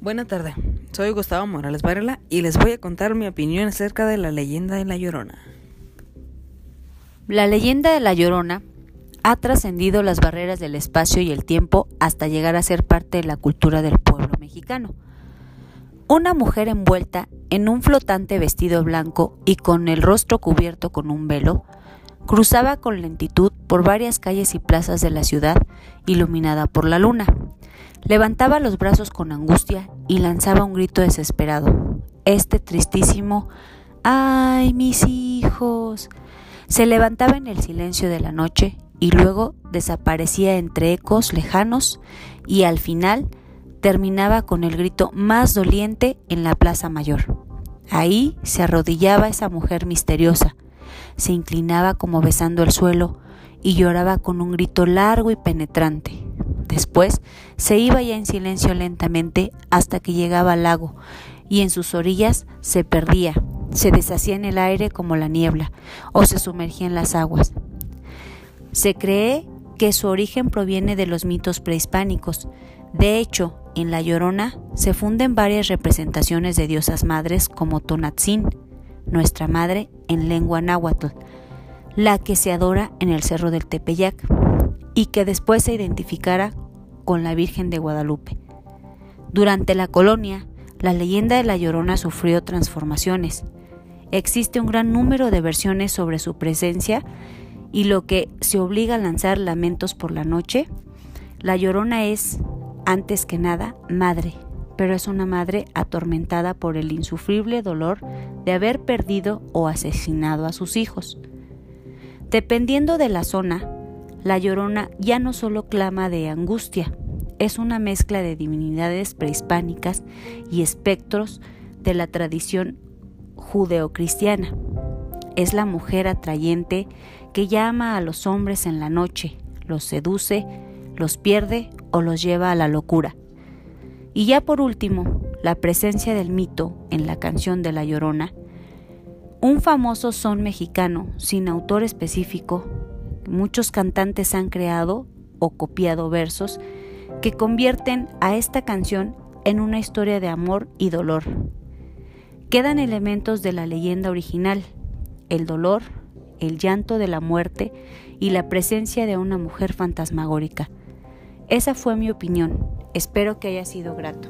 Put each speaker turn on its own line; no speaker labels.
Buena tarde, soy Gustavo Morales Varela y les voy a contar mi opinión acerca de la leyenda de La Llorona.
La leyenda de La Llorona ha trascendido las barreras del espacio y el tiempo hasta llegar a ser parte de la cultura del pueblo mexicano. Una mujer envuelta en un flotante vestido blanco y con el rostro cubierto con un velo, cruzaba con lentitud por varias calles y plazas de la ciudad iluminada por la luna. Levantaba los brazos con angustia y lanzaba un grito desesperado. Este tristísimo ¡Ay, mis hijos! se levantaba en el silencio de la noche y luego desaparecía entre ecos lejanos y al final terminaba con el grito más doliente en la Plaza Mayor. Ahí se arrodillaba esa mujer misteriosa, se inclinaba como besando el suelo y lloraba con un grito largo y penetrante. Después se iba ya en silencio lentamente hasta que llegaba al lago y en sus orillas se perdía, se deshacía en el aire como la niebla o se sumergía en las aguas. Se cree que su origen proviene de los mitos prehispánicos. De hecho, en La Llorona se funden varias representaciones de diosas madres como Tonatzin, nuestra madre en lengua náhuatl, la que se adora en el Cerro del Tepeyac y que después se identificara con la Virgen de Guadalupe. Durante la colonia, la leyenda de La Llorona sufrió transformaciones. Existe un gran número de versiones sobre su presencia y lo que se obliga a lanzar lamentos por la noche. La Llorona es, antes que nada, madre, pero es una madre atormentada por el insufrible dolor de haber perdido o asesinado a sus hijos. Dependiendo de la zona, la llorona ya no solo clama de angustia, es una mezcla de divinidades prehispánicas y espectros de la tradición judeocristiana. Es la mujer atrayente que llama a los hombres en la noche, los seduce, los pierde o los lleva a la locura. Y ya por último, la presencia del mito en la canción de La Llorona, un famoso son mexicano sin autor específico, muchos cantantes han creado o copiado versos que convierten a esta canción en una historia de amor y dolor. Quedan elementos de la leyenda original, el dolor, el llanto de la muerte y la presencia de una mujer fantasmagórica. Esa fue mi opinión. Espero que haya sido grato.